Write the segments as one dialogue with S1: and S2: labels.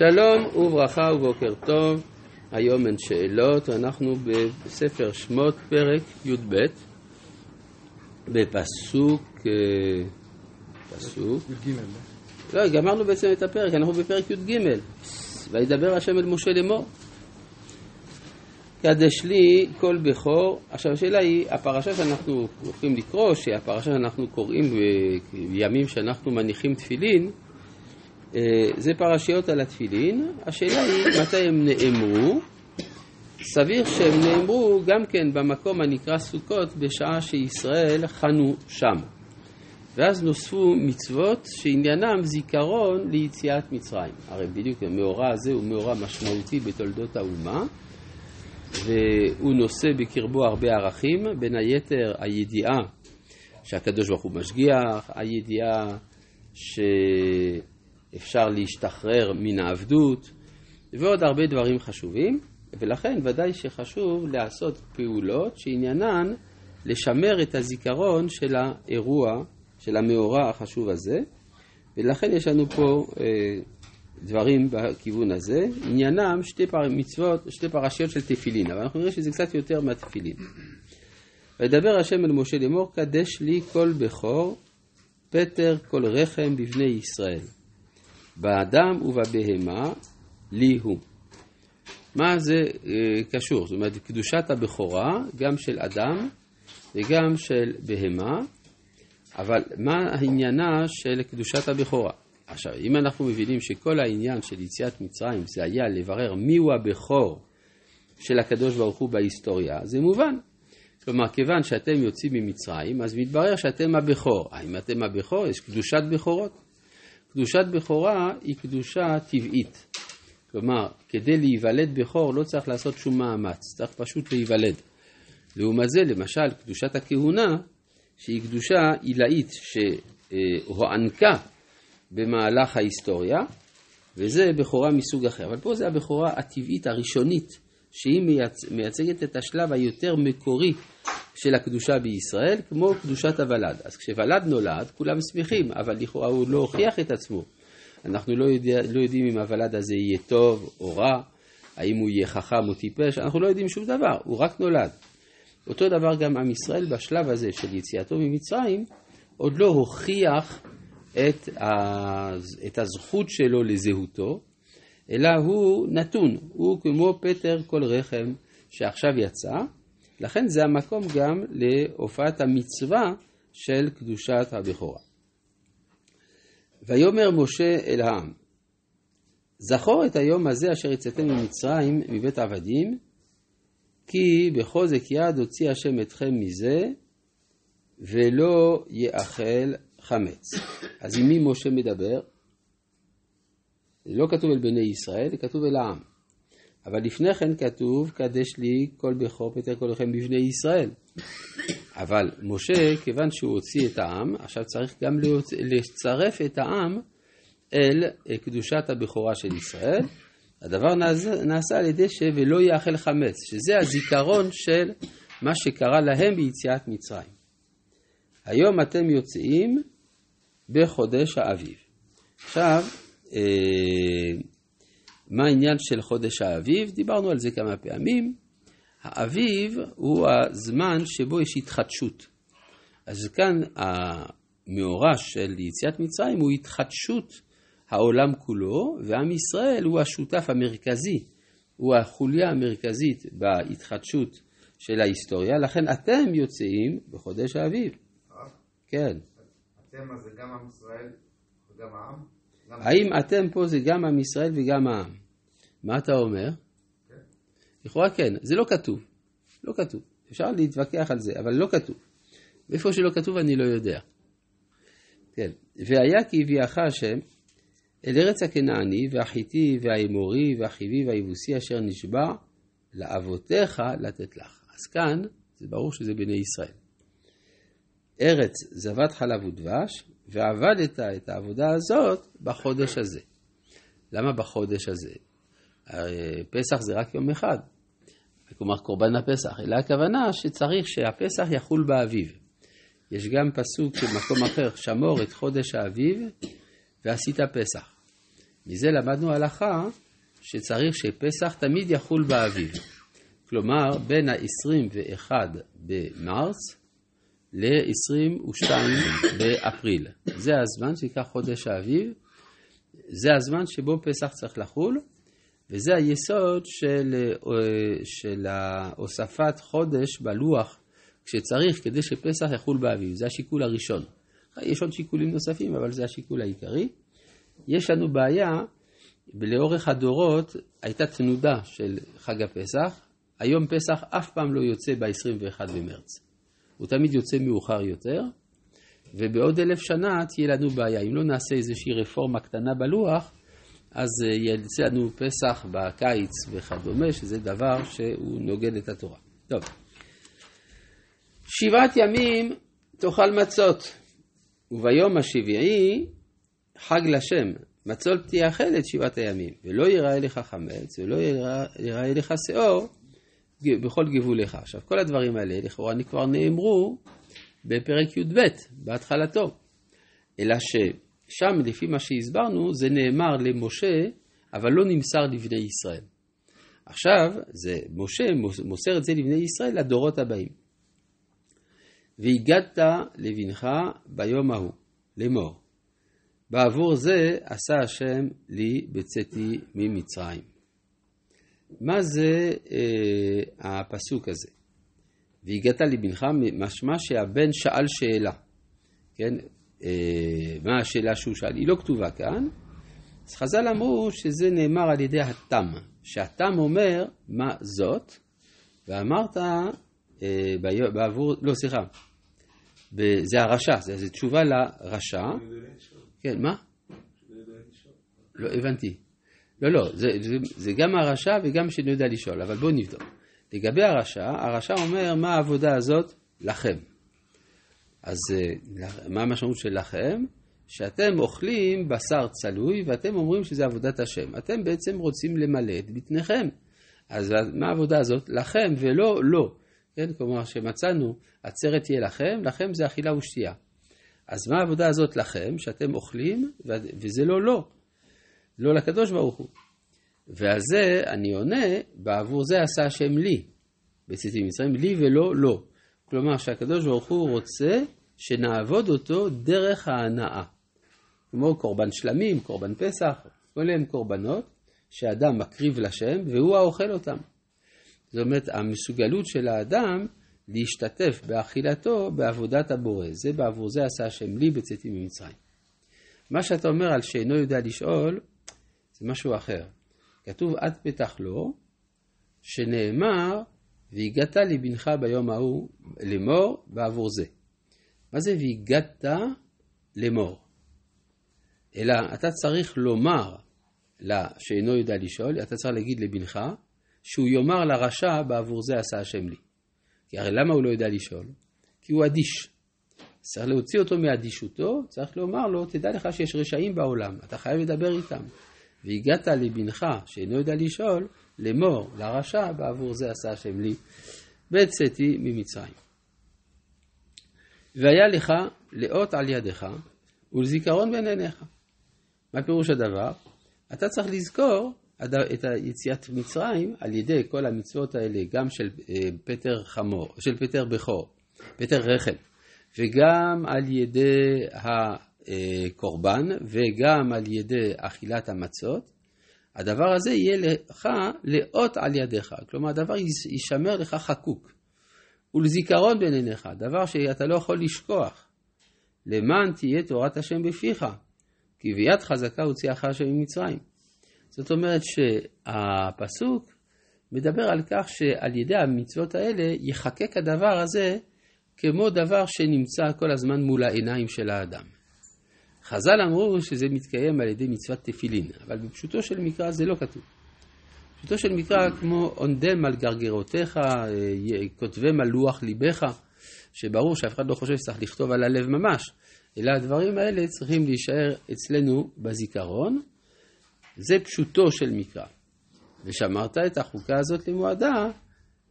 S1: שלום וברכה ובוקר טוב, היום אין שאלות, אנחנו בספר שמות פרק י"ב, בפסוק, אה, פסוק,
S2: י"ג,
S1: לא, גמרנו בעצם את הפרק, אנחנו בפרק י"ג, וידבר השם אל משה לאמור. קדש לי כל בכור. עכשיו השאלה היא, הפרשה שאנחנו הולכים לקרוא, שהפרשה שאנחנו קוראים בימים שאנחנו מניחים תפילין, אה, זה פרשיות על התפילין. השאלה היא מתי הם נאמרו. סביר שהם נאמרו גם כן במקום הנקרא סוכות בשעה שישראל חנו שם. ואז נוספו מצוות שעניינם זיכרון ליציאת מצרים. הרי בדיוק המאורע הזה הוא מאורע משמעותי בתולדות האומה. והוא נושא בקרבו הרבה ערכים, בין היתר הידיעה שהקדוש ברוך הוא משגיח, הידיעה שאפשר להשתחרר מן העבדות, ועוד הרבה דברים חשובים, ולכן ודאי שחשוב לעשות פעולות שעניינן לשמר את הזיכרון של האירוע, של המאורע החשוב הזה, ולכן יש לנו פה אה, דברים בכיוון הזה, עניינם שתי פר... מצוות, שתי פרשיות של תפילין, אבל אנחנו נראה שזה קצת יותר מהתפילין. וידבר השם אל משה לאמור, קדש לי כל בכור, פטר כל רחם בבני ישראל. באדם ובבהמה, לי הוא. מה זה אה, קשור? זאת אומרת, קדושת הבכורה, גם של אדם וגם של בהמה, אבל מה עניינה של קדושת הבכורה? עכשיו, אם אנחנו מבינים שכל העניין של יציאת מצרים זה היה לברר מיהו הבכור של הקדוש ברוך הוא בהיסטוריה, זה מובן. כלומר, כיוון שאתם יוצאים ממצרים, אז מתברר שאתם הבכור. האם אתם הבכור? יש קדושת בכורות. קדושת בכורה היא קדושה טבעית. כלומר, כדי להיוולד בכור לא צריך לעשות שום מאמץ, צריך פשוט להיוולד. לעומת זה, למשל, קדושת הכהונה, שהיא קדושה עילאית שהוענקה במהלך ההיסטוריה, וזה בכורה מסוג אחר. אבל פה זה הבכורה הטבעית הראשונית, שהיא מייצ... מייצגת את השלב היותר מקורי של הקדושה בישראל, כמו קדושת הוולד. אז כשוולד נולד, כולם שמחים, אבל לכאורה הוא לא הוכיח את עצמו. אנחנו לא, יודע, לא יודעים אם הוולד הזה יהיה טוב או רע, האם הוא יהיה חכם או טיפש, אנחנו לא יודעים שום דבר, הוא רק נולד. אותו דבר גם עם ישראל בשלב הזה של יציאתו ממצרים, עוד לא הוכיח את, את הזכות שלו לזהותו, אלא הוא נתון, הוא כמו פטר כל רחם שעכשיו יצא, לכן זה המקום גם להופעת המצווה של קדושת הבכורה. ויאמר משה אל העם, זכור את היום הזה אשר יצאתם ממצרים מבית עבדים, כי בחוזק יד הוציא השם אתכם מזה, ולא יאכל חמץ. אז עם מי משה מדבר? לא כתוב אל בני ישראל, כתוב אל העם. אבל לפני כן כתוב, קדש לי כל בכור פטר לכם בבני ישראל. אבל משה, כיוון שהוא הוציא את העם, עכשיו צריך גם לצרף את העם אל קדושת הבכורה של ישראל. הדבר נעשה על ידי ש"ולא יאכל חמץ", שזה הזיכרון של מה שקרה להם ביציאת מצרים. היום אתם יוצאים בחודש האביב. עכשיו, אה, מה העניין של חודש האביב? דיברנו על זה כמה פעמים. האביב הוא הזמן שבו יש התחדשות. אז כאן המאורע של יציאת מצרים הוא התחדשות העולם כולו, ועם ישראל הוא השותף המרכזי, הוא החוליה המרכזית בהתחדשות של ההיסטוריה, לכן אתם יוצאים בחודש האביב. כן.
S2: אתם זה גם עם ישראל וגם העם?
S1: האם אתם פה זה גם עם ישראל וגם העם? מה אתה אומר? כן. לכאורה כן, זה לא כתוב. לא כתוב. אפשר להתווכח על זה, אבל לא כתוב. ואיפה שלא כתוב אני לא יודע. כן. והיה כי הביאך השם אל ארץ הכנעני והחיטי והאמורי והחיבי והיבוסי אשר נשבע לאבותיך לתת לך. אז כאן זה ברור שזה בני ישראל. ארץ זבת חלב ודבש, ועבדת את העבודה הזאת בחודש הזה. למה בחודש הזה? הרי פסח זה רק יום אחד, כלומר קורבן הפסח, אלא הכוונה שצריך שהפסח יחול באביב. יש גם פסוק של מקום אחר, שמור את חודש האביב ועשית פסח. מזה למדנו הלכה שצריך שפסח תמיד יחול באביב. כלומר, בין ה-21 במרץ ל-22 באפריל. זה הזמן שנקרא חודש האביב, זה הזמן שבו פסח צריך לחול, וזה היסוד של, אה, של הוספת חודש בלוח כשצריך כדי שפסח יחול באביב. זה השיקול הראשון. יש עוד שיקולים נוספים, אבל זה השיקול העיקרי. יש לנו בעיה, לאורך הדורות הייתה תנודה של חג הפסח, היום פסח אף פעם לא יוצא ב-21 במרץ. הוא תמיד יוצא מאוחר יותר, ובעוד אלף שנה תהיה לנו בעיה. אם לא נעשה איזושהי רפורמה קטנה בלוח, אז אה, יצא לנו פסח בקיץ וכדומה, שזה דבר שהוא נוגד את התורה. טוב. שבעת ימים תאכל מצות, וביום השביעי חג לשם, מצות תאכל את שבעת הימים, ולא ייראה לך חמץ, ולא ייראה לך שאור בכל גבוליך. עכשיו, כל הדברים האלה, לכאורה, כבר נאמרו בפרק י"ב, בהתחלתו. אלא ששם, לפי מה שהסברנו, זה נאמר למשה, אבל לא נמסר לבני ישראל. עכשיו, זה, משה מוסר את זה לבני ישראל לדורות הבאים. והגדת לבנך ביום ההוא, לאמור. בעבור זה עשה השם לי בצאתי ממצרים. מה זה אה, הפסוק הזה? והגעת לבנך, משמע שהבן שאל שאלה, כן? אה, מה השאלה שהוא שאל? היא לא כתובה כאן. אז חז"ל אמרו שזה נאמר על ידי התם, שהתם אומר מה זאת, ואמרת אה, בעבור, לא סליחה, זה הרשע, זה, זה תשובה לרשע. כן, מה? לא הבנתי. לא, לא, זה, זה, זה גם הרשע וגם שאני יודע לשאול, אבל בואו נבדוק. לגבי הרשע, הרשע אומר, מה העבודה הזאת? לכם. אז אה, מה המשמעות של לכם? שאתם אוכלים בשר צלוי ואתם אומרים שזה עבודת השם. אתם בעצם רוצים למלא את בטניכם. אז מה העבודה הזאת? לכם ולא לא. כן, כלומר שמצאנו, עצרת תהיה לכם, לכם זה אכילה ושתייה. אז מה העבודה הזאת לכם, שאתם אוכלים, וזה לא לא. לא לקדוש ברוך הוא. ועל זה אני עונה, בעבור זה עשה השם לי, בצאתי מצרים, לי ולא לא. כלומר שהקדוש ברוך הוא רוצה שנעבוד אותו דרך ההנאה. כמו קורבן שלמים, קורבן פסח, כל אלה קורבנות שאדם מקריב לשם והוא האוכל אותם. זאת אומרת, המסוגלות של האדם להשתתף באכילתו בעבודת הבורא. זה בעבור זה עשה השם לי בצאתי ממצרים. מה שאתה אומר על שאינו יודע לשאול, זה משהו אחר. כתוב עד פתח לו, שנאמר, והגעת לבנך ביום ההוא לאמור בעבור זה. מה זה והגעת לאמור? אלא אתה צריך לומר לה שאינו יודע לשאול, אתה צריך להגיד לבנך, שהוא יאמר לרשע בעבור זה עשה השם לי. כי הרי למה הוא לא יודע לשאול? כי הוא אדיש. צריך להוציא אותו מאדישותו, צריך לומר לו, תדע לך שיש רשעים בעולם, אתה חייב לדבר איתם. והגעת לבנך, שאינו יודע לשאול, לאמור לרשע, בעבור זה עשה השם לי, בצאתי ממצרים. והיה לך לאות על ידך ולזיכרון בין עיניך. מה פירוש הדבר? אתה צריך לזכור את יציאת מצרים על ידי כל המצוות האלה, גם של אה, פטר חמור, של פטר בכור, פטר רחם, וגם על ידי הקורבן וגם על ידי אכילת המצות, הדבר הזה יהיה לך לאות על ידיך, כלומר הדבר יישמר לך חקוק. ולזיכרון בין עיניך, דבר שאתה לא יכול לשכוח. למען תהיה תורת השם בפיך, כי ביד חזקה הוציאך השם ממצרים. זאת אומרת שהפסוק מדבר על כך שעל ידי המצוות האלה יחקק הדבר הזה כמו דבר שנמצא כל הזמן מול העיניים של האדם. חז"ל אמרו שזה מתקיים על ידי מצוות תפילין, אבל בפשוטו של מקרא זה לא כתוב. בפשוטו של מקרא כמו עונדם על גרגרותיך, אה, כותבם על לוח ליבך, שברור שאף אחד לא חושב שצריך לכתוב על הלב ממש, אלא הדברים האלה צריכים להישאר אצלנו בזיכרון, זה פשוטו של מקרא. ושמרת את החוקה הזאת למועדה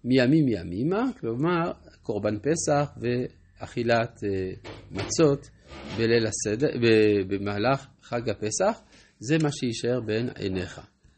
S1: מימים ימימה, כלומר קורבן פסח ואכילת אה, מצות בליל הסדר, במהלך חג הפסח, זה מה שיישאר בין עיניך.